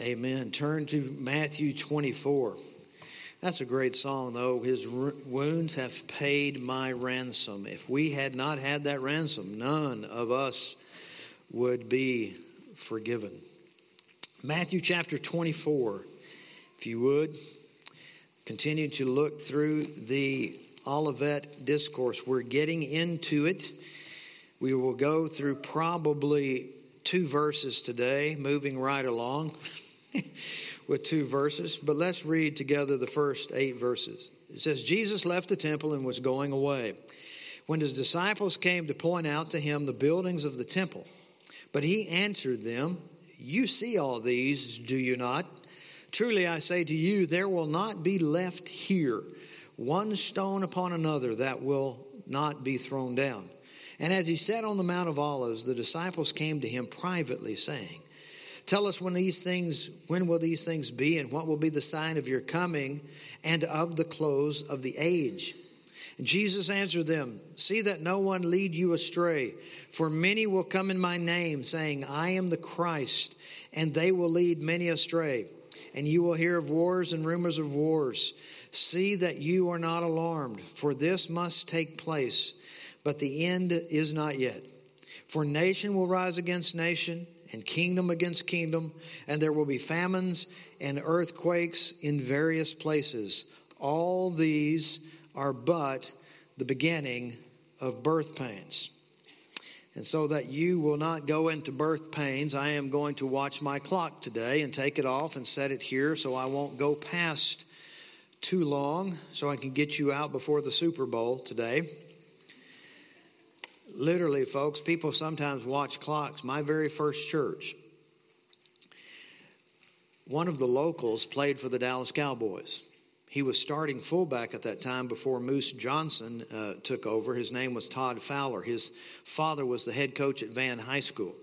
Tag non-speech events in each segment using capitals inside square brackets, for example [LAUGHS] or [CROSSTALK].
Amen. Turn to Matthew 24. That's a great song, though. His wounds have paid my ransom. If we had not had that ransom, none of us would be forgiven. Matthew chapter 24, if you would, continue to look through the Olivet discourse. We're getting into it. We will go through probably two verses today, moving right along [LAUGHS] with two verses. But let's read together the first eight verses. It says, Jesus left the temple and was going away. When his disciples came to point out to him the buildings of the temple, but he answered them, You see all these, do you not? Truly I say to you, there will not be left here one stone upon another that will not be thrown down. And as he sat on the Mount of Olives, the disciples came to him privately, saying, Tell us when these things, when will these things be, and what will be the sign of your coming and of the close of the age? Jesus answered them, See that no one lead you astray, for many will come in my name, saying, I am the Christ, and they will lead many astray. And you will hear of wars and rumors of wars. See that you are not alarmed, for this must take place, but the end is not yet. For nation will rise against nation, and kingdom against kingdom, and there will be famines and earthquakes in various places. All these are but the beginning of birth pains. And so that you will not go into birth pains, I am going to watch my clock today and take it off and set it here so I won't go past too long so I can get you out before the Super Bowl today. Literally, folks, people sometimes watch clocks. My very first church, one of the locals played for the Dallas Cowboys. He was starting fullback at that time before Moose Johnston uh, took over. His name was Todd Fowler. His father was the head coach at Van High School.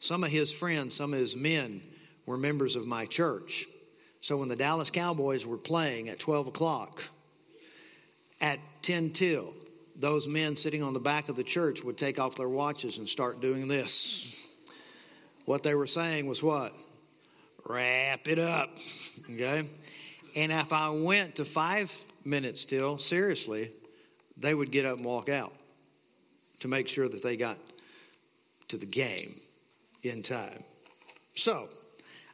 Some of his friends, some of his men, were members of my church. So when the Dallas Cowboys were playing at 12 o'clock, at 10 till, those men sitting on the back of the church would take off their watches and start doing this. What they were saying was what? Wrap it up. Okay? And if I went to five minutes till, seriously, they would get up and walk out to make sure that they got to the game in time. So,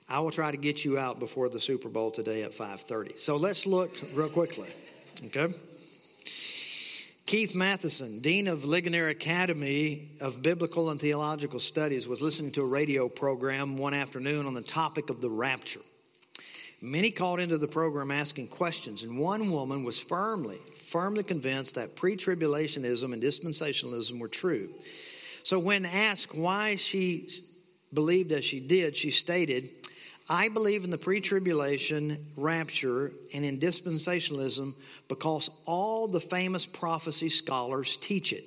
I will try to get you out before the Super Bowl today at 5:30. So let's look real quickly. Okay? Keith Mathison, Dean of Ligonier Academy of Biblical and Theological Studies, was listening to a radio program one afternoon on the topic of the rapture. Many called into the program asking questions, and one woman was firmly, firmly convinced that pre tribulationism and dispensationalism were true. So, when asked why she believed as she did, she stated, I believe in the pre tribulation rapture and in dispensationalism because all the famous prophecy scholars teach it.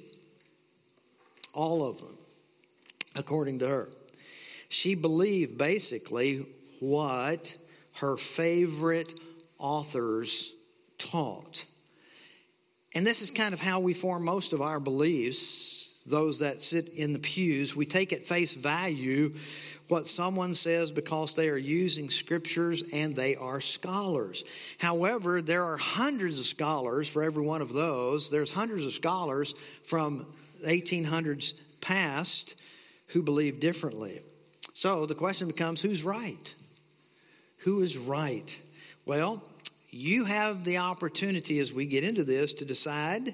All of them, according to her. She believed basically what her favorite authors taught. And this is kind of how we form most of our beliefs, those that sit in the pews. We take at face value what someone says because they are using scriptures and they are scholars. However, there are hundreds of scholars for every one of those. There's hundreds of scholars from 1800s past who believe differently. So the question becomes who's right? Who is right? Well, you have the opportunity as we get into this to decide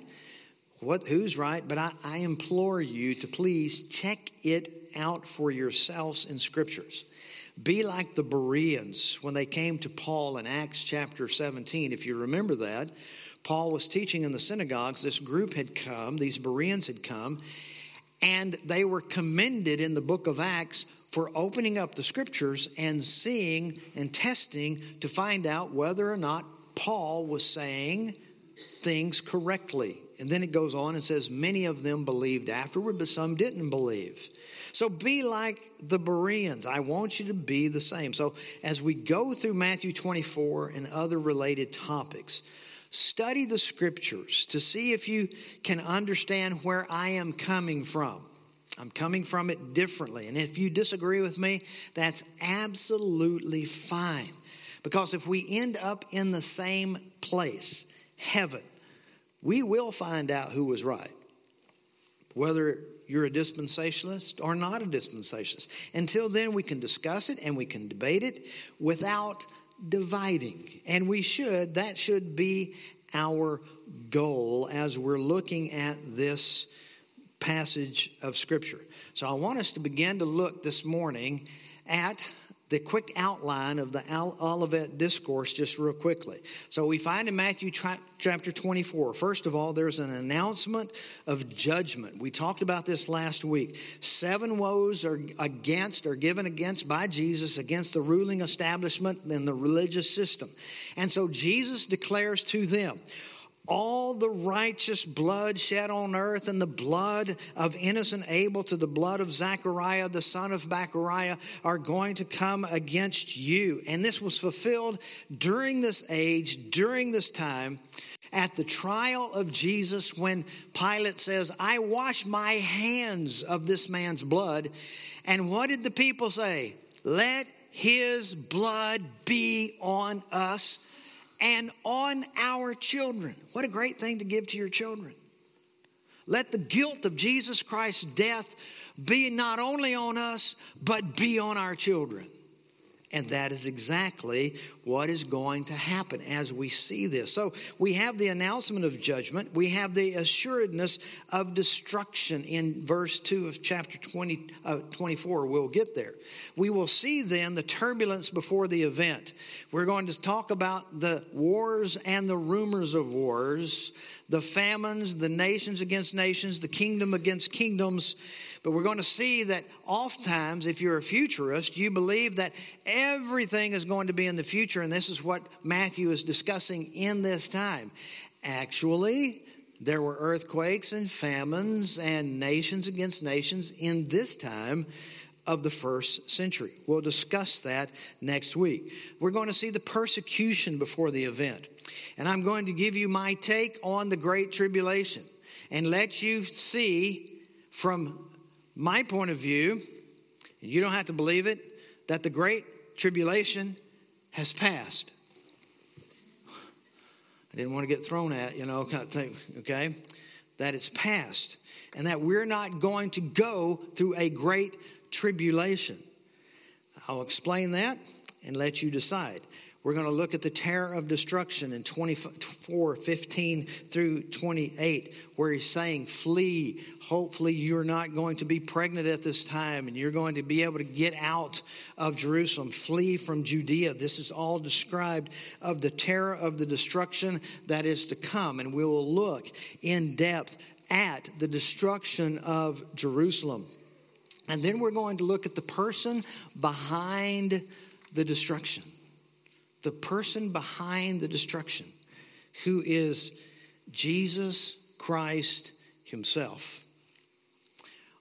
what who's right, but I, I implore you to please check it out for yourselves in scriptures. Be like the Bereans when they came to Paul in Acts chapter 17. If you remember that, Paul was teaching in the synagogues. This group had come, these Bereans had come, and they were commended in the book of Acts for opening up the scriptures and seeing and testing to find out whether or not Paul was saying things correctly. And then it goes on and says, Many of them believed afterward, but some didn't believe. So be like the Bereans. I want you to be the same. So as we go through Matthew 24 and other related topics, study the scriptures to see if you can understand where I am coming from. I'm coming from it differently. And if you disagree with me, that's absolutely fine. Because if we end up in the same place, heaven, we will find out who was right. Whether you're a dispensationalist or not a dispensationalist. Until then, we can discuss it and we can debate it without dividing. And we should, that should be our goal as we're looking at this passage of Scripture. So I want us to begin to look this morning at the quick outline of the Olivet Discourse just real quickly. So we find in Matthew chapter 24, first of all, there's an announcement of judgment. We talked about this last week. Seven woes are against, are given against by Jesus against the ruling establishment and the religious system. And so Jesus declares to them, all the righteous blood shed on earth and the blood of innocent Abel to the blood of Zachariah, the son of Barachiah, are going to come against you. And this was fulfilled during this age, during this time, at the trial of Jesus, when Pilate says, I wash my hands of this man's blood. And what did the people say? Let his blood be on us and on our children. What a great thing to give to your children. Let the guilt of Jesus Christ's death be not only on us, but be on our children. And that is exactly what is going to happen as we see this. So we have the announcement of judgment. We have the assuredness of destruction in verse 2 of chapter 20, uh, 24. We'll get there. We will see then the turbulence before the event. We're going to talk about the wars and the rumors of wars, the famines, the nations against nations, the kingdom against kingdoms but we're going to see that oftentimes, if you're a futurist, you believe that everything is going to be in the future, and this is what Matthew is discussing in this time. Actually, there were earthquakes and famines and nations against nations in this time of the first century. We'll discuss that next week. We're going to see the persecution before the event. And I'm going to give you my take on the Great Tribulation and let you see from my point of view, and you don't have to believe it, that the great tribulation has passed. I didn't want to get thrown at, you know, kind of thing, okay? That it's past and that we're not going to go through a great tribulation. I'll explain that and let you decide. We're going to look at the terror of destruction in 24, 15 through 28, where he's saying, Flee. Hopefully, you're not going to be pregnant at this time and you're going to be able to get out of Jerusalem. Flee from Judea. This is all described of the terror of the destruction that is to come. And we will look in depth at the destruction of Jerusalem. And then we're going to look at the person behind the destruction the person behind the destruction, who is Jesus Christ Himself.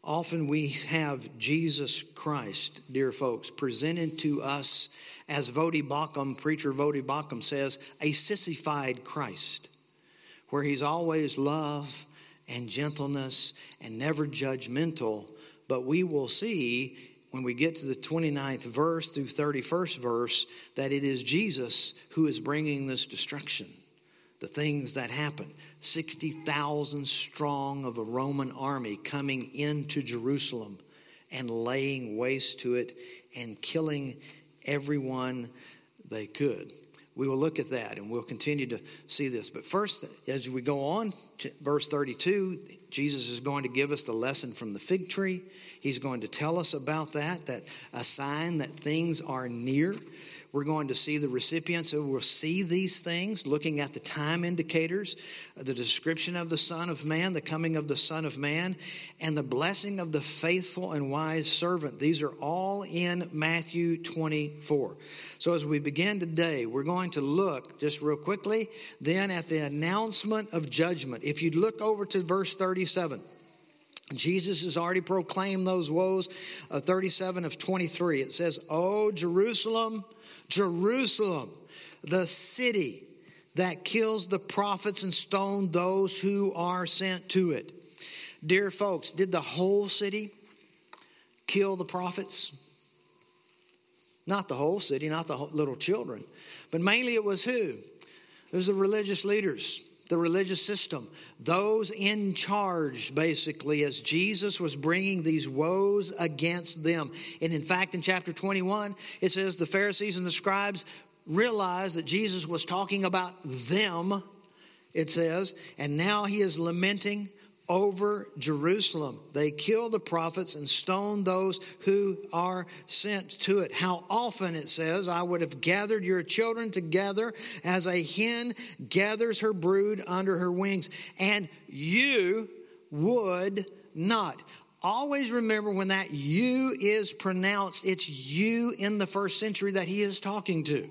Often we have Jesus Christ, dear folks, presented to us as Voddie Baucham, preacher Voddie Baucham says, a sissified Christ, where he's always love and gentleness and never judgmental. But we will see when we get to the 29th verse through 31st verse that it is Jesus who is bringing this destruction. The things that happen 60,000 strong of a Roman army coming into Jerusalem and laying waste to it and killing everyone they could. We will look at that and we'll continue to see this. But first, as we go on, verse 32, Jesus is going to give us the lesson from the fig tree. He's going to tell us about that, that a sign that things are near. We're going to see the recipients who will see these things, looking at the time indicators, the description of the Son of Man, the coming of the Son of Man, and the blessing of the faithful and wise servant. These are all in Matthew 24. So as we begin today, we're going to look just real quickly then at the announcement of judgment. If you look over to verse 37, Jesus has already proclaimed those woes. Uh, 37 of 23, it says, Oh, Jerusalem, Jerusalem, the city that kills the prophets and stone those who are sent to it. Dear folks, did the whole city, kill the prophets? Not the whole city, not the little children, but mainly it was who? It was the religious leaders the religious system, those in charge, basically, as Jesus was bringing these woes against them. And in fact, in chapter 21, it says the Pharisees and the scribes realized that Jesus was talking about them, it says, and now he is lamenting over Jerusalem. They kill the prophets and stone those who are sent to it. How often it says, I would have gathered your children together as a hen gathers her brood under her wings, and you would not. Always remember when that you is pronounced, it's you in the first century that he is talking to.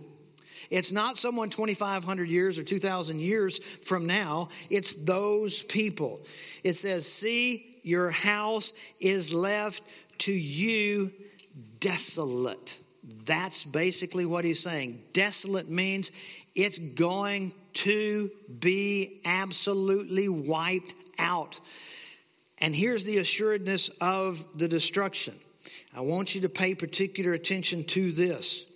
It's not someone 2,500 years or 2,000 years from now, it's those people. It says, See, your house is left to you desolate. That's basically what he's saying. Desolate means it's going to be absolutely wiped out. And here's the assuredness of the destruction. I want you to pay particular attention to this.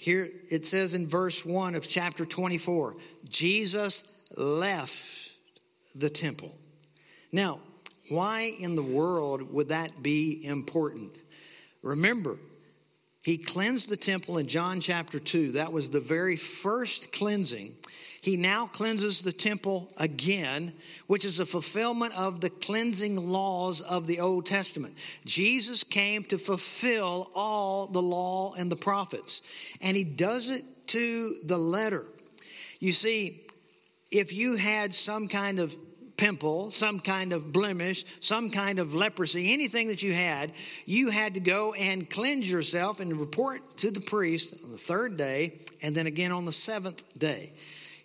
Here it says in verse 1 of chapter 24 Jesus left the temple. Now, why in the world would that be important? Remember, he cleansed the temple in John chapter 2. That was the very first cleansing. He now cleanses the temple again, which is a fulfillment of the cleansing laws of the Old Testament. Jesus came to fulfill all the law and the prophets, and he does it to the letter. You see, if you had some kind of pimple, some kind of blemish, some kind of leprosy, anything that you had, you had to go and cleanse yourself and report to the priest on the third day and then again on the seventh day.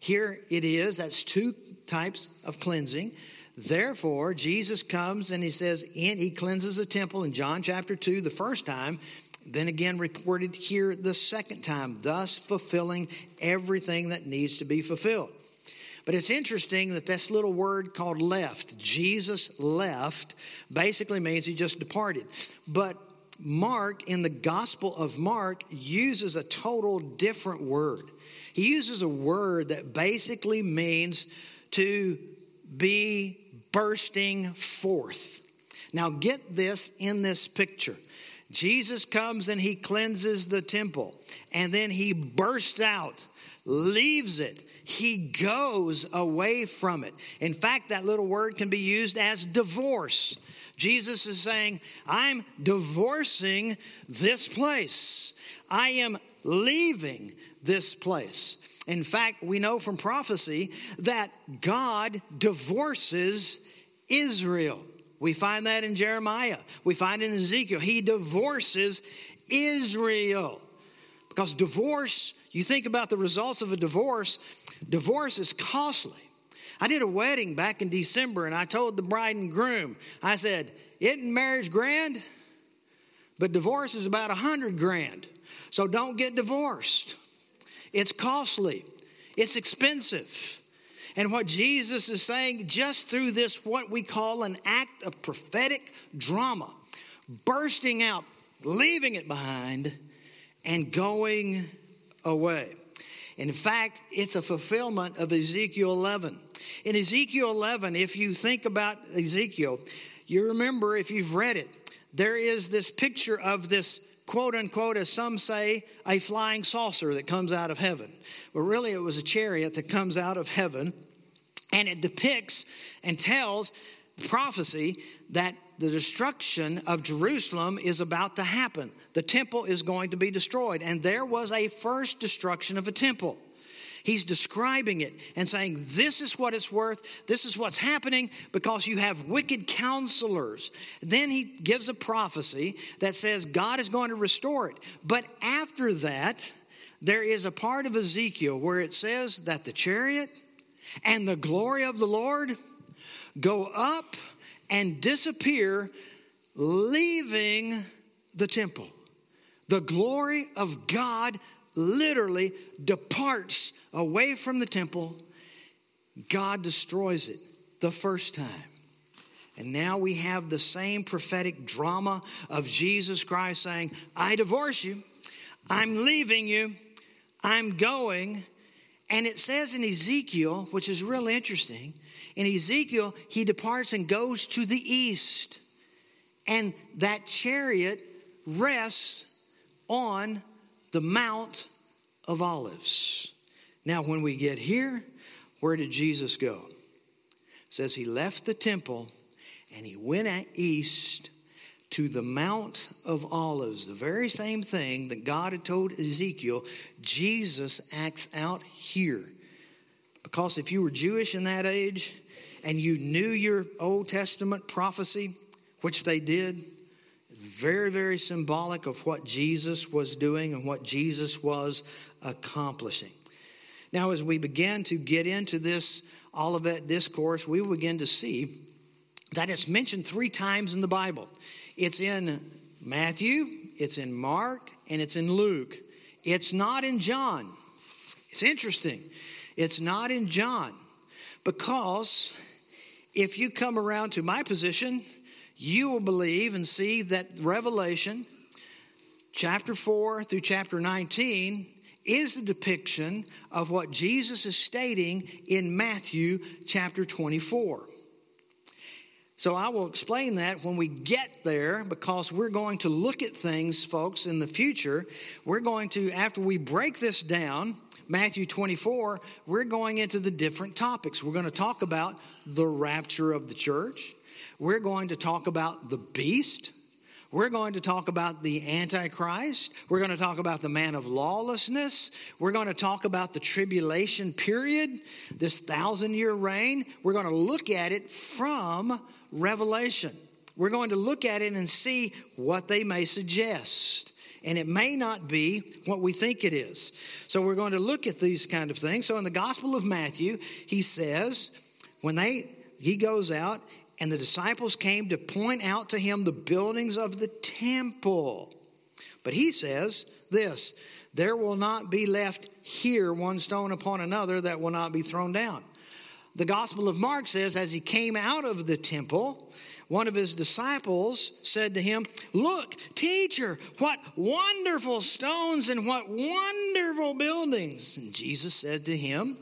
Here it is, that's two types of cleansing. Therefore, Jesus comes and he says, and he cleanses the temple in John chapter 2 the first time, then again reported here the second time, thus fulfilling everything that needs to be fulfilled. But it's interesting that this little word called left, Jesus left, basically means he just departed. But Mark, in the Gospel of Mark, uses a total different word. He uses a word that basically means to be bursting forth. Now, get this in this picture. Jesus comes and he cleanses the temple, and then he bursts out, leaves it, he goes away from it. In fact, that little word can be used as divorce. Jesus is saying, I'm divorcing this place. I am leaving this place. In fact, we know from prophecy that God divorces Israel. We find that in Jeremiah. We find it in Ezekiel. He divorces Israel. Because divorce, you think about the results of a divorce, Divorce is costly. I did a wedding back in December and I told the bride and groom, I said, Isn't marriage grand? But divorce is about a hundred grand. So don't get divorced. It's costly, it's expensive. And what Jesus is saying, just through this, what we call an act of prophetic drama, bursting out, leaving it behind, and going away. In fact, it's a fulfillment of Ezekiel 11. In Ezekiel 11, if you think about Ezekiel, you remember if you've read it, there is this picture of this quote unquote, as some say, a flying saucer that comes out of heaven. But really, it was a chariot that comes out of heaven, and it depicts and tells prophecy that the destruction of Jerusalem is about to happen. The temple is going to be destroyed. And there was a first destruction of a temple. He's describing it and saying, This is what it's worth. This is what's happening because you have wicked counselors. Then he gives a prophecy that says God is going to restore it. But after that, there is a part of Ezekiel where it says that the chariot and the glory of the Lord go up and disappear, leaving the temple. The glory of God literally departs away from the temple. God destroys it the first time. And now we have the same prophetic drama of Jesus Christ saying, I divorce you, I'm leaving you, I'm going. And it says in Ezekiel, which is real interesting, in Ezekiel, he departs and goes to the east. And that chariot rests on the Mount of Olives. Now, when we get here, where did Jesus go? It says he left the temple and he went east to the Mount of Olives. The very same thing that God had told Ezekiel, Jesus acts out here. Because if you were Jewish in that age and you knew your Old Testament prophecy, which they did, very, very symbolic of what Jesus was doing and what Jesus was accomplishing. Now, as we begin to get into this Olivet discourse, we begin to see that it's mentioned three times in the Bible. It's in Matthew, it's in Mark, and it's in Luke. It's not in John. It's interesting. It's not in John because if you come around to my position, you will believe and see that Revelation chapter 4 through chapter 19 is a depiction of what Jesus is stating in Matthew chapter 24. So I will explain that when we get there because we're going to look at things, folks, in the future. We're going to, after we break this down, Matthew 24, we're going into the different topics. We're going to talk about the rapture of the church. We're going to talk about the beast. We're going to talk about the Antichrist. We're going to talk about the man of lawlessness. We're going to talk about the tribulation period, this thousand year reign. We're going to look at it from Revelation. We're going to look at it and see what they may suggest. And it may not be what we think it is. So we're going to look at these kind of things. So in the Gospel of Matthew, he says, when they he goes out and the disciples came to point out to him the buildings of the temple. But he says this there will not be left here one stone upon another that will not be thrown down. The Gospel of Mark says, as he came out of the temple, one of his disciples said to him, Look, teacher, what wonderful stones and what wonderful buildings. And Jesus said to him,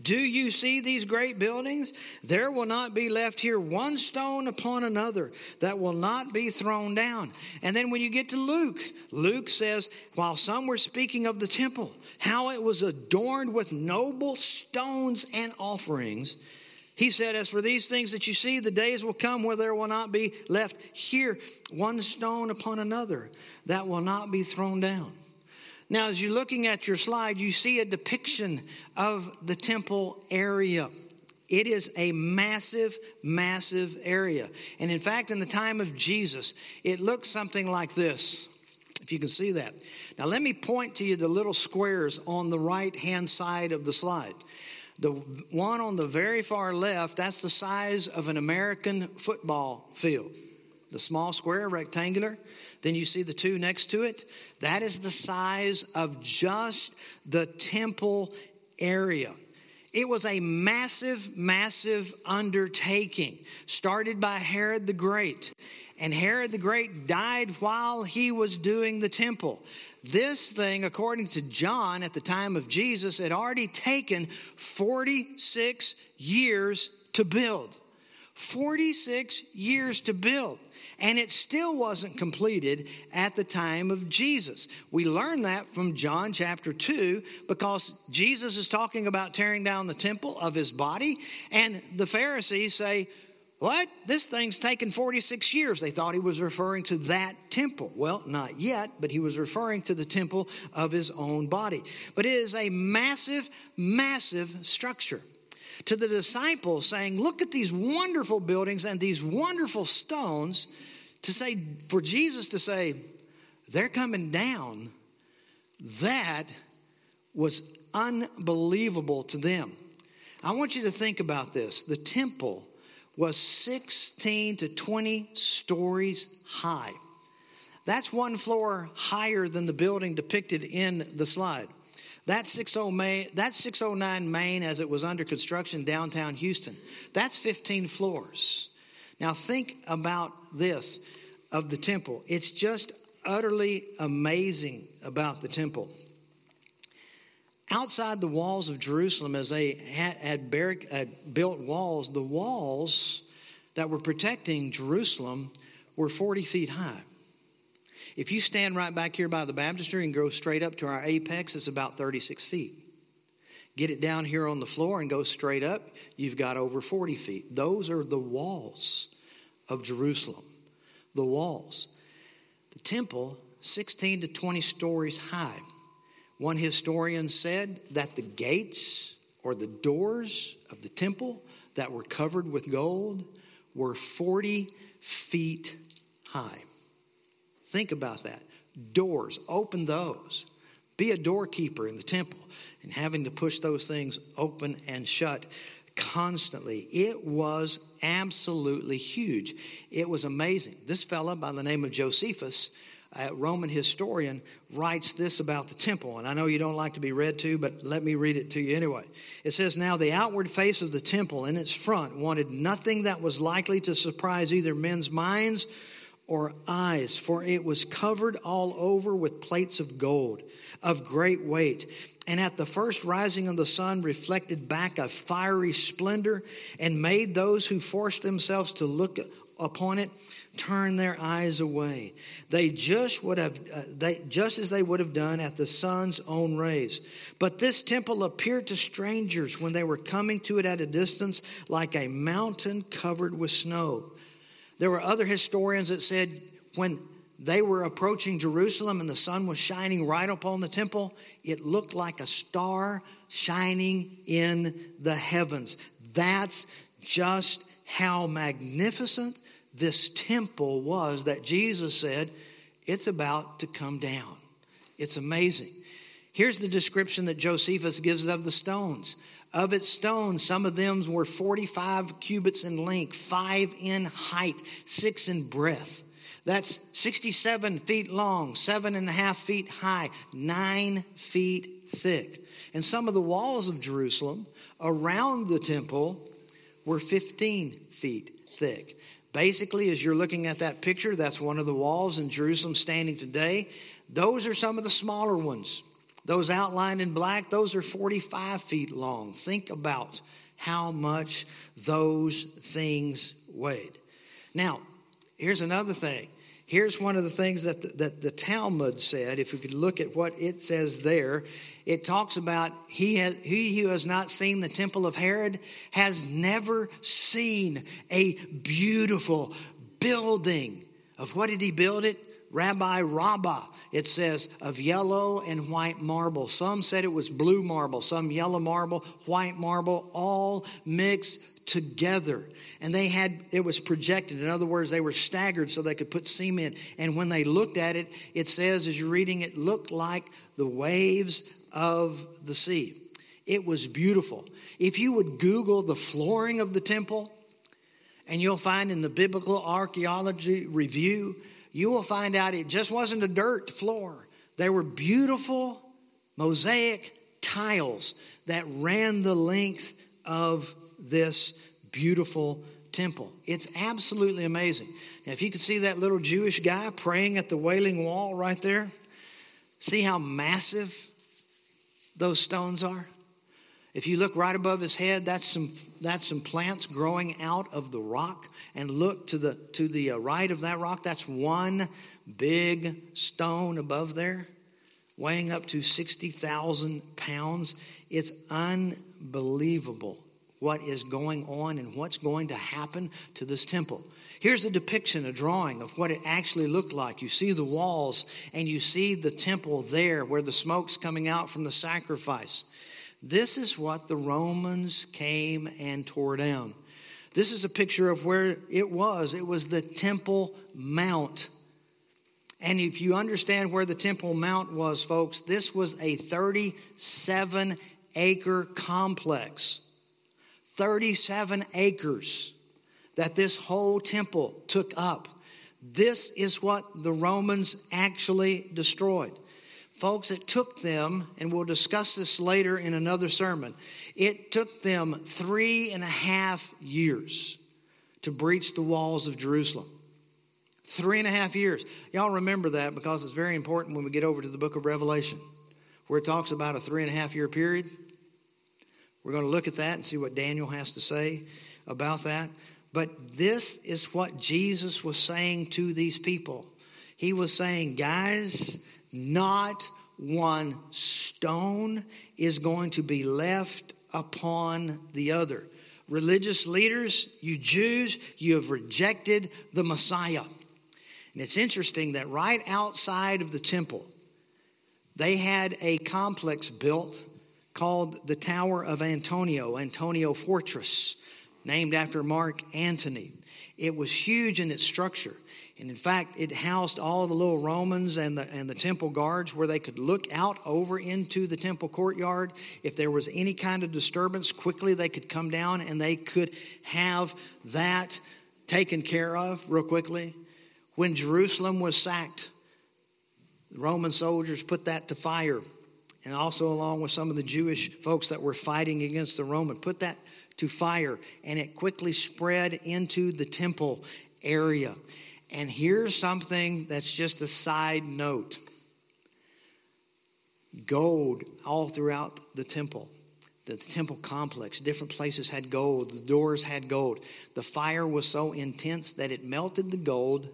do you see these great buildings? There will not be left here one stone upon another that will not be thrown down. And then when you get to Luke, Luke says, while some were speaking of the temple, how it was adorned with noble stones and offerings, he said, As for these things that you see, the days will come where there will not be left here one stone upon another that will not be thrown down. Now, as you're looking at your slide, you see a depiction of the temple area. It is a massive, massive area. And in fact, in the time of Jesus, it looked something like this, if you can see that. Now, let me point to you the little squares on the right hand side of the slide. The one on the very far left, that's the size of an American football field. The small square, rectangular. Then you see the two next to it. That is the size of just the temple area. It was a massive, massive undertaking started by Herod the Great. And Herod the Great died while he was doing the temple. This thing, according to John at the time of Jesus, had already taken 46 years to build. 46 years to build and it still wasn't completed at the time of Jesus. We learn that from John chapter 2 because Jesus is talking about tearing down the temple of his body, and the Pharisees say, what? This thing's taken 46 years. They thought he was referring to that temple. Well, not yet, but he was referring to the temple of his own body. But it is a massive, massive structure. To the disciples, saying, Look at these wonderful buildings and these wonderful stones to say, for Jesus to say, they're coming down, that was unbelievable to them. I want you to think about this. The temple was 16 to 20 stories high. That's one floor higher than the building depicted in the slide. That's 60 Main, that's 609 Main as it was under construction downtown Houston. That's 15 floors. Now, think about this of the temple. It's just utterly amazing about the temple. Outside the walls of Jerusalem, as they had, had, had built walls, the walls that were protecting Jerusalem were 40 feet high. If you stand right back here by the baptistry and go straight up to our apex, it's about 36 feet. Get it down here on the floor and go straight up, you've got over 40 feet. Those are the walls of Jerusalem. The walls. The temple, 16 to 20 stories high. One historian said that the gates or the doors of the temple that were covered with gold were 40 feet high. Think about that. Doors, open those. Be a doorkeeper in the temple and having to push those things open and shut constantly. It was absolutely huge. It was amazing. This fellow by the name of Josephus, a Roman historian, writes this about the temple. And I know you don't like to be read to, but let me read it to you anyway. It says, Now the outward face of the temple in its front wanted nothing that was likely to surprise either men's minds or eyes, for it was covered all over with plates of gold of great weight. And at the first rising of the sun reflected back a fiery splendor and made those who forced themselves to look upon it turn their eyes away. They just would have, uh, they, just as they would have done at the sun's own rays. But this temple appeared to strangers when they were coming to it at a distance like a mountain covered with snow. There were other historians that said when they were approaching Jerusalem and the sun was shining right upon the temple, it looked like a star shining in the heavens. That's just how magnificent this temple was that Jesus said, it's about to come down. It's amazing. Here's the description that Josephus gives of the stones. Of its stones, some of them were 45 cubits in length, five in height, six in breadth. That's 67 feet long, seven and a half feet high, nine feet thick. And some of the walls of Jerusalem around the temple were 15 feet thick. Basically, as you're looking at that picture, that's one of the walls in Jerusalem standing today. Those are some of the smaller ones. Those outlined in black, those are 45 feet long. Think about how much those things weighed. Now, here's another thing. Here's one of the things that the, that the Talmud said. If we could look at what it says there, it talks about he, has, he who has not seen the temple of Herod has never seen a beautiful building. Of what did he build it? Rabbi Rabbah, it says, of yellow and white marble. Some said it was blue marble, some yellow marble, white marble, all mixed together. And they had, it was projected. In other words, they were staggered so they could put cement. And when they looked at it, it says, as you're reading, it looked like the waves of the sea. It was beautiful. If you would Google the flooring of the temple, and you'll find in the Biblical Archaeology Review, you will find out it just wasn't a dirt floor. There were beautiful mosaic tiles that ran the length of this beautiful temple. It's absolutely amazing. Now, if you could see that little Jewish guy praying at the Wailing Wall right there, see how massive those stones are? If you look right above his head, that's some, that's some plants growing out of the rock. And look to the, to the uh, right of that rock, that's one big stone above there, weighing up to 60,000 pounds. It's unbelievable what is going on and what's going to happen to this temple. Here's a depiction, a drawing of what it actually looked like. You see the walls and you see the temple there where the smoke's coming out from the sacrifice. This is what the Romans came and tore down. This is a picture of where it was. It was the Temple Mount. And if you understand where the Temple Mount was, folks, this was a 37 acre complex. 37 acres that this whole temple took up. This is what the Romans actually destroyed. Folks, it took them, and we'll discuss this later in another sermon, it took them three and a half years to breach the walls of Jerusalem. Three and a half years. Y'all remember that because it's very important when we get over to the book of Revelation, where it talks about a three and a half year period. We're going to look at that and see what Daniel has to say about that. But this is what Jesus was saying to these people. He was saying, guys, not one stone is going to be left upon the other. Religious leaders, you Jews, you have rejected the Messiah. And it's interesting that right outside of the temple, they had a complex built called the Tower of Antonio, Antonio Fortress, named after Mark Antony. It was huge in its structure. And in fact, it housed all the little Romans and the, and the temple guards where they could look out over into the temple courtyard. If there was any kind of disturbance, quickly they could come down and they could have that taken care of real quickly. When Jerusalem was sacked, the Roman soldiers put that to fire, and also along with some of the Jewish folks that were fighting against the Roman, put that to fire, and it quickly spread into the temple area. And here's something that's just a side note gold all throughout the temple. The temple complex, different places had gold. The doors had gold. The fire was so intense that it melted the gold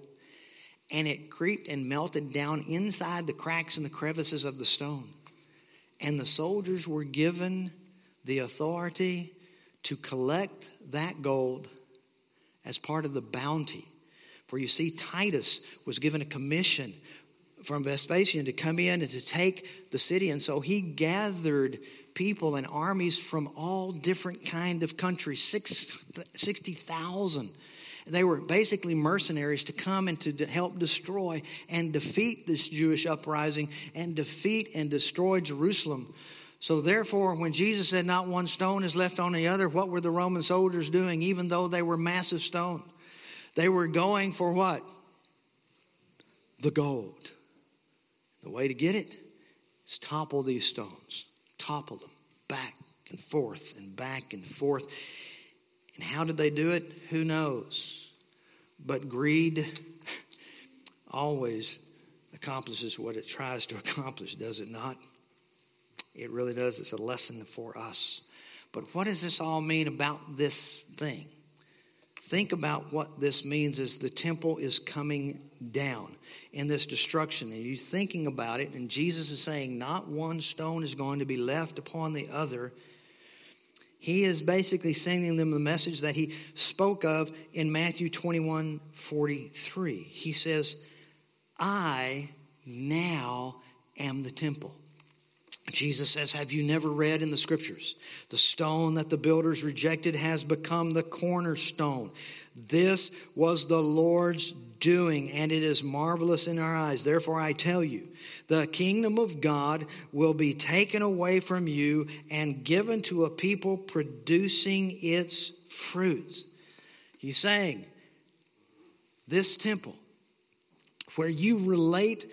and it creeped and melted down inside the cracks and the crevices of the stone. And the soldiers were given the authority to collect that gold as part of the bounty. For you see, Titus was given a commission from Vespasian to come in and to take the city. And so he gathered people and armies from all different kind of countries, 60,000 they were basically mercenaries to come and to help destroy and defeat this Jewish uprising and defeat and destroy Jerusalem. So, therefore, when Jesus said, Not one stone is left on the other, what were the Roman soldiers doing, even though they were massive stone? They were going for what? The gold. The way to get it is topple these stones, topple them back and forth and back and forth. And how did they do it? Who knows? But greed [LAUGHS] always accomplishes what it tries to [LAUGHS] accomplish, does it not? It really does. It's a lesson for us. But what does this all mean about this thing? Think about what this means is the temple is coming down in this destruction. And you're thinking about it, and Jesus is saying, Not one stone is going to be left upon the other he is basically sending them the message that he spoke of in Matthew 21 43. He says, I now am the temple. Jesus says, Have you never read in the scriptures? The stone that the builders rejected has become the cornerstone. This was the Lord's doing, and it is marvelous in our eyes. Therefore, I tell you, the kingdom of God will be taken away from you and given to a people producing its fruits. He's saying, this temple, where you relate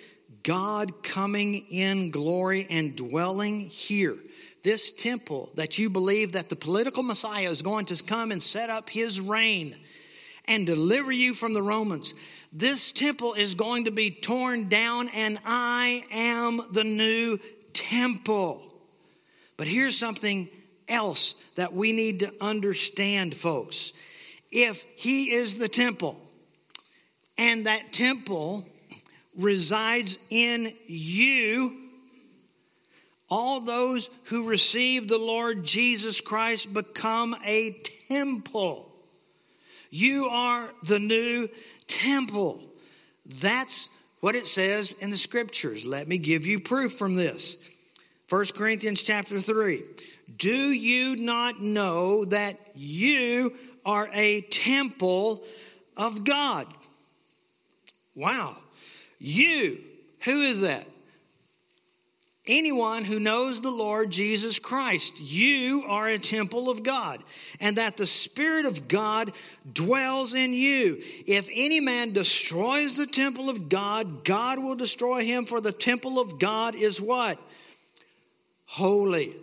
God coming in glory and dwelling here, this temple that you believe that the political Messiah is going to come and set up his reign and deliver you from the Romans. This temple is going to be torn down, and I am the new temple. But here's something else that we need to understand, folks. If He is the temple, and that temple resides in you, all those who receive the Lord Jesus Christ become a temple. You are the new temple. That's what it says in the scriptures. Let me give you proof from this. 1 Corinthians chapter 3. Do you not know that you are a temple of God? Wow. You, who is that? anyone who knows the Lord Jesus Christ. You are a temple of God, and that the Spirit of God dwells in you. If any man destroys the temple of God, God will destroy him, for the temple of God is what? Holy.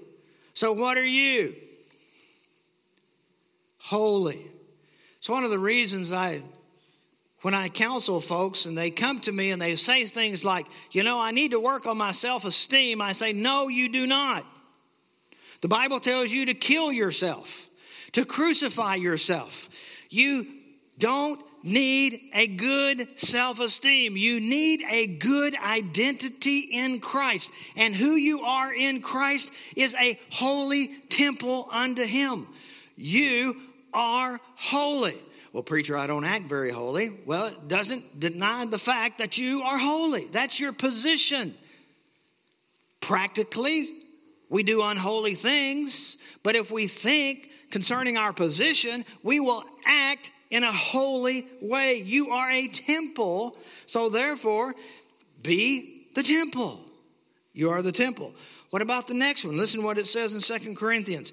So, what are you? Holy. It's one of the reasons I, when I counsel folks and they come to me and they say things like, you know, I need to work on my self esteem, I say, no, you do not. The Bible tells you to kill yourself, to crucify yourself. You don't need a good self esteem. You need a good identity in Christ. And who you are in Christ is a holy temple unto Him. You are holy. Well, preacher, I don't act very holy. Well, it doesn't deny the fact that you are holy. That's your position. Practically, we do unholy things, but if we think concerning our position, we will act in a holy way. You are a temple, so therefore, be the temple. You are the temple. What about the next one? Listen what it says in Second Corinthians.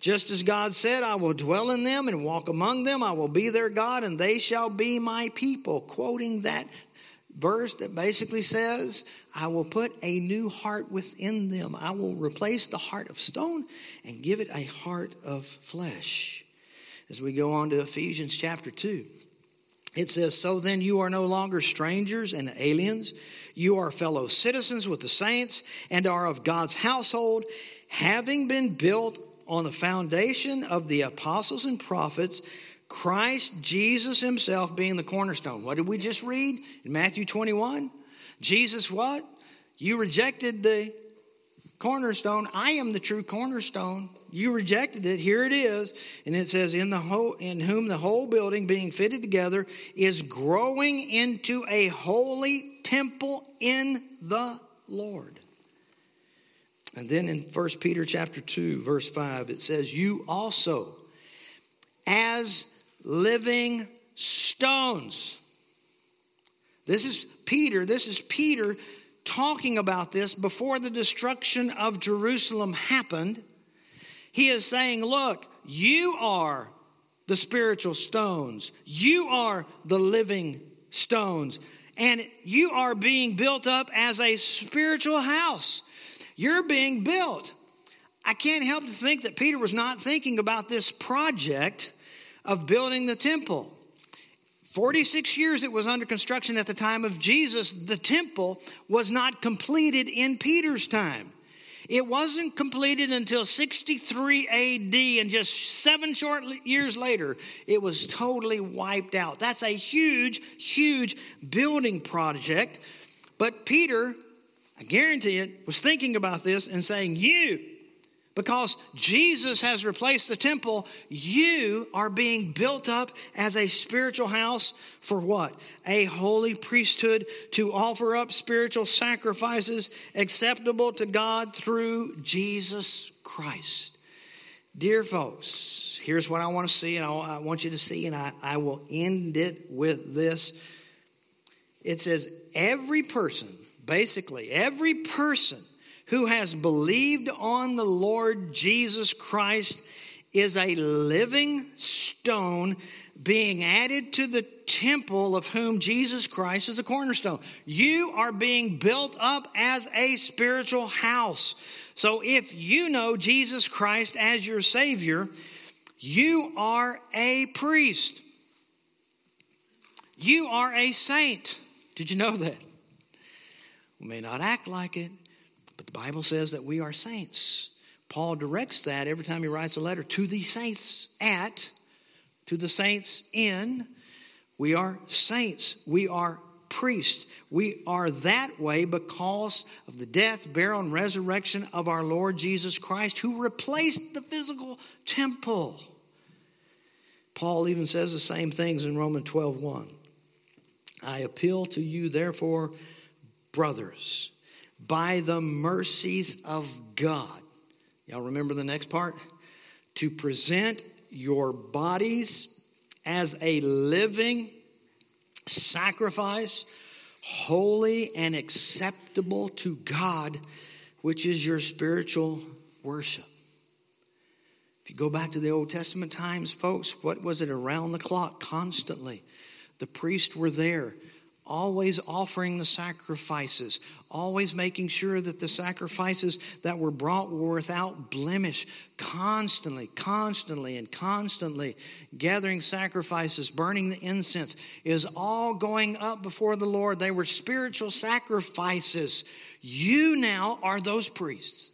Just as God said, I will dwell in them and walk among them. I will be their God and they shall be my people. Quoting that verse that basically says, I will put a new heart within them. I will replace the heart of stone and give it a heart of flesh. As we go on to Ephesians chapter 2, it says, So then you are no longer strangers and aliens. You are fellow citizens with the saints and are of God's household, having been built on the foundation of the apostles and prophets Christ Jesus himself being the cornerstone. What did we just read in Matthew 21? Jesus, what? You rejected the cornerstone. I am the true cornerstone. You rejected it. Here it is. And it says, in, the whole, in whom the whole building being fitted together is growing into a holy temple in the Lord. And then in 1 Peter chapter 2, verse 5, it says, You also, as living stones. This is Peter. This is Peter talking about this before the destruction of Jerusalem happened. He is saying, Look, you are the spiritual stones, you are the living stones, and you are being built up as a spiritual house. You're being built. I can't help to think that Peter was not thinking about this project of building the temple. 46 years it was under construction at the time of Jesus. The temple was not completed in Peter's time. It wasn't completed until 63 AD, and just seven short years later, it was totally wiped out. That's a huge, huge building project. But Peter, I guarantee it, was thinking about this and saying, You, because Jesus has replaced the temple, you are being built up as a spiritual house for what? A holy priesthood to offer up spiritual sacrifices acceptable to God through Jesus Christ. Dear folks, here's what I want to see, and I want you to see, and I, I will end it with this. It says, every person, basically, every person who has believed on the Lord Jesus Christ is a living stone being added to the temple of whom Jesus Christ is the cornerstone. You are being built up as a spiritual house. So if you know Jesus Christ as your Savior, you are a priest. You are a saint. Did you know that? We may not act like it, but the Bible says that we are saints. Paul directs that every time he writes a letter to the saints at, to the saints in. We are saints. We are priests. We are that way because of the death, burial, and resurrection of our Lord Jesus Christ, who replaced the physical temple. Paul even says the same things in Romans 12 1. I appeal to you, therefore, brothers by the mercies of God. Y'all remember the next part? To present your bodies as a living sacrifice, holy and acceptable to God, which is your spiritual worship. If you go back to the Old Testament times, folks, what was it around the clock constantly? The priests were there, always offering the sacrifices, always making sure that the sacrifices that were brought were without blemish, constantly, constantly, and constantly gathering sacrifices, burning the incense, is all going up before the Lord. They were spiritual sacrifices. You now are those priests.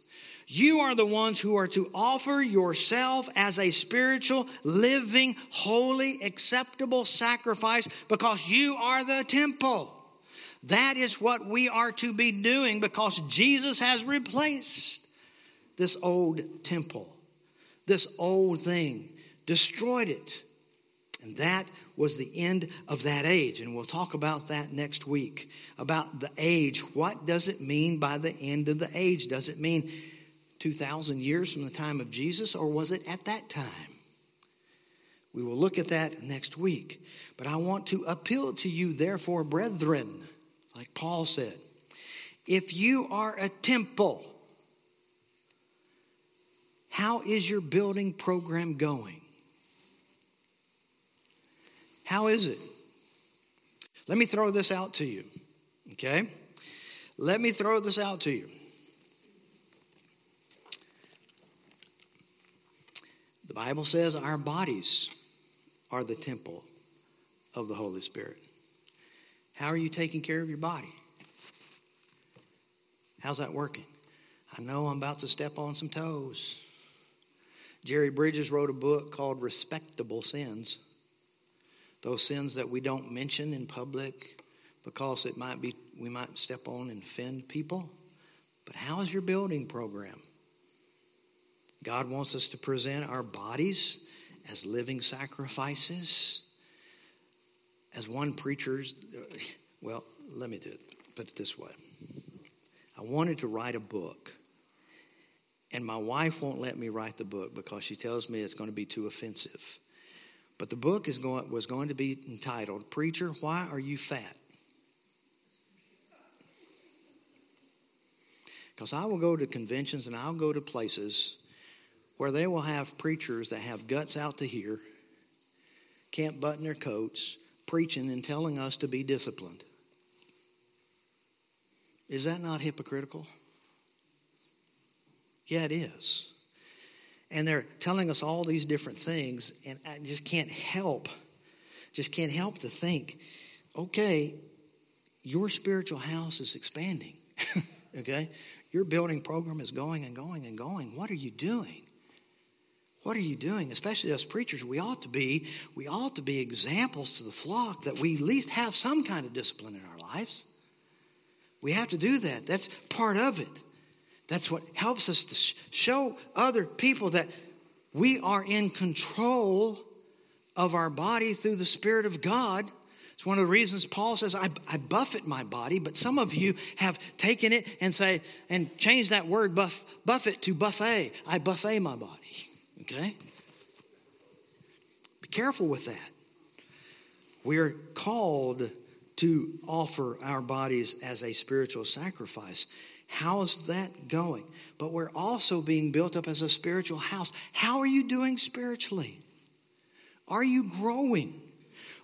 You are the ones who are to offer yourself as a spiritual, living, holy, acceptable sacrifice because you are the temple. That is what we are to be doing because Jesus has replaced this old temple, this old thing, destroyed it. And that was the end of that age. And we'll talk about that next week about the age. What does it mean by the end of the age? Does it mean 2,000 years from the time of Jesus, or was it at that time? We will look at that next week. But I want to appeal to you, therefore, brethren, like Paul said, if you are a temple, how is your building program going? How is it? Let me throw this out to you, okay? Let me throw this out to you. The Bible says our bodies are the temple of the Holy Spirit. How are you taking care of your body? How's that working? I know I'm about to step on some toes. Jerry Bridges wrote a book called Respectable Sins. Those sins that we don't mention in public because it might be we might step on and offend people. But how is your building program? God wants us to present our bodies as living sacrifices. As one preacher, well, let me do it, put it this way. I wanted to write a book, and my wife won't let me write the book because she tells me it's going to be too offensive. But the book is going, was going to be entitled, Preacher, Why Are You Fat? Because I will go to conventions and I'll go to places where they will have preachers that have guts out to here, can't button their coats, preaching and telling us to be disciplined. Is that not hypocritical? Yeah, it is. And they're telling us all these different things, and I just can't help, just can't help to think, okay, your spiritual house is expanding, [LAUGHS] okay? Your building program is going and going and going. What are you doing? What are you doing? Especially us preachers, we ought to be, we ought to be examples to the flock that we at least have some kind of discipline in our lives. We have to do that. That's part of it. That's what helps us to show other people that we are in control of our body through the Spirit of God. It's one of the reasons Paul says, I, I buffet my body, but some of you have taken it and say, and changed that word buff, buffet to buffet. I buffet my body. Okay? Be careful with that. We're called to offer our bodies as a spiritual sacrifice. How is that going? But we're also being built up as a spiritual house. How are you doing spiritually? Are you growing?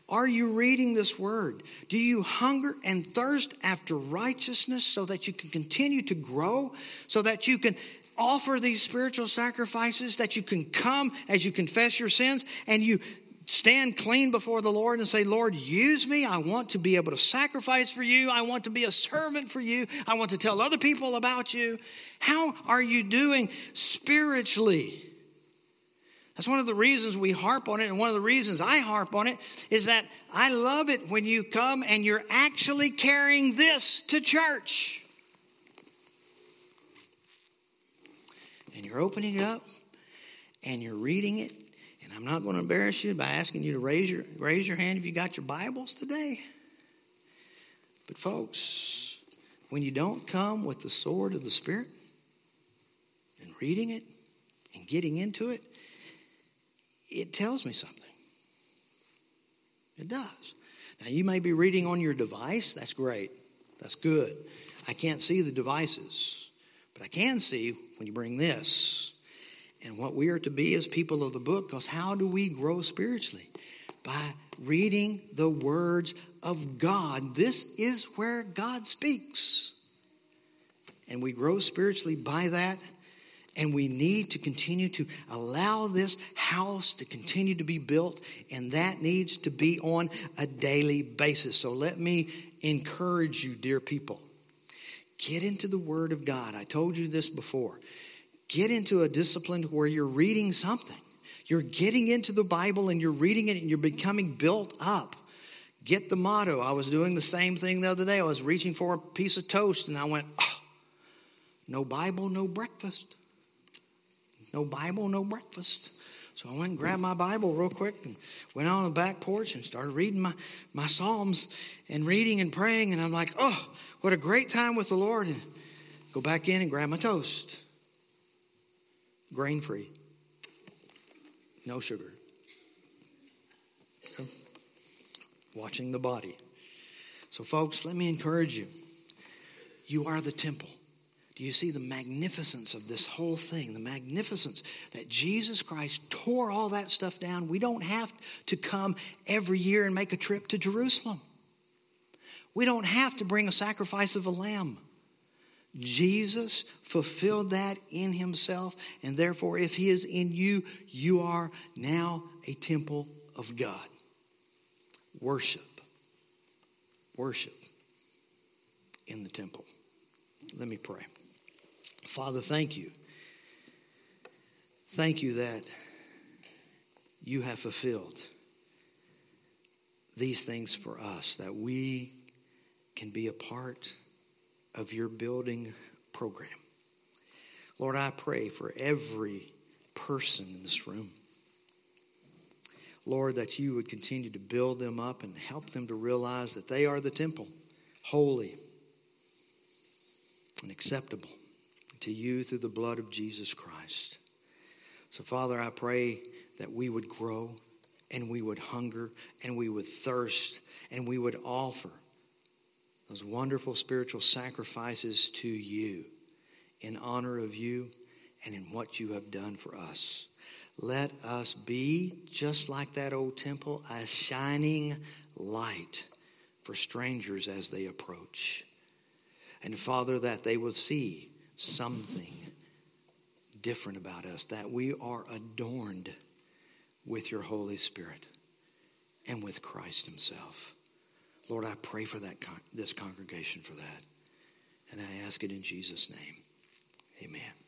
Are you reading this word? Do you hunger and thirst after righteousness so that you can continue to grow, so that you can offer these spiritual sacrifices that you can come as you confess your sins and you stand clean before the Lord and say, Lord, use me. I want to be able to sacrifice for you. I want to be a servant for you. I want to tell other people about you. How are you doing spiritually? That's one of the reasons we harp on it, and one of the reasons I harp on it is that I love it when you come and you're actually carrying this to church. And you're opening it up and you're reading it. And I'm not going to embarrass you by asking you to raise your, raise your hand if you got your Bibles today. But, folks, when you don't come with the sword of the Spirit and reading it and getting into it, it tells me something. It does. Now, you may be reading on your device. That's great. That's good. I can't see the devices, but I can see when you bring this and what we are to be as people of the book. Because how do we grow spiritually? By reading the words of God. This is where God speaks. And we grow spiritually by that. And we need to continue to allow this house to continue to be built, and that needs to be on a daily basis. So let me encourage you, dear people. Get into the Word of God. I told you this before. Get into a discipline where you're reading something. You're getting into the Bible and you're reading it and you're becoming built up. Get the motto. I was doing the same thing the other day. I was reaching for a piece of toast and I went, oh, no Bible, no breakfast. No Bible, no breakfast. So I went and grabbed my Bible real quick and went out on the back porch and started reading my, my Psalms and reading and praying. And I'm like, oh, what a great time with the Lord. And go back in and grab my toast. Grain free. No sugar. Watching the body. So, folks, let me encourage you. You are the temple. Do you see the magnificence of this whole thing? The magnificence that Jesus Christ tore all that stuff down. We don't have to come every year and make a trip to Jerusalem. We don't have to bring a sacrifice of a lamb. Jesus fulfilled that in himself, and therefore, if he is in you, you are now a temple of God. Worship. Worship in the temple. Let me pray. Father, thank you. Thank you that you have fulfilled these things for us, that we can be a part of your building program. Lord, I pray for every person in this room. Lord, that you would continue to build them up and help them to realize that they are the temple, holy and acceptable to you through the blood of Jesus Christ. So, Father, I pray that we would grow and we would hunger and we would thirst and we would offer those wonderful spiritual sacrifices to you in honor of you and in what you have done for us. Let us be just like that old temple, a shining light for strangers as they approach. And Father, that they will see something different about us, that we are adorned with your Holy Spirit and with Christ Himself. Lord, I pray for that this congregation for that. And I ask it in Jesus' name. Amen.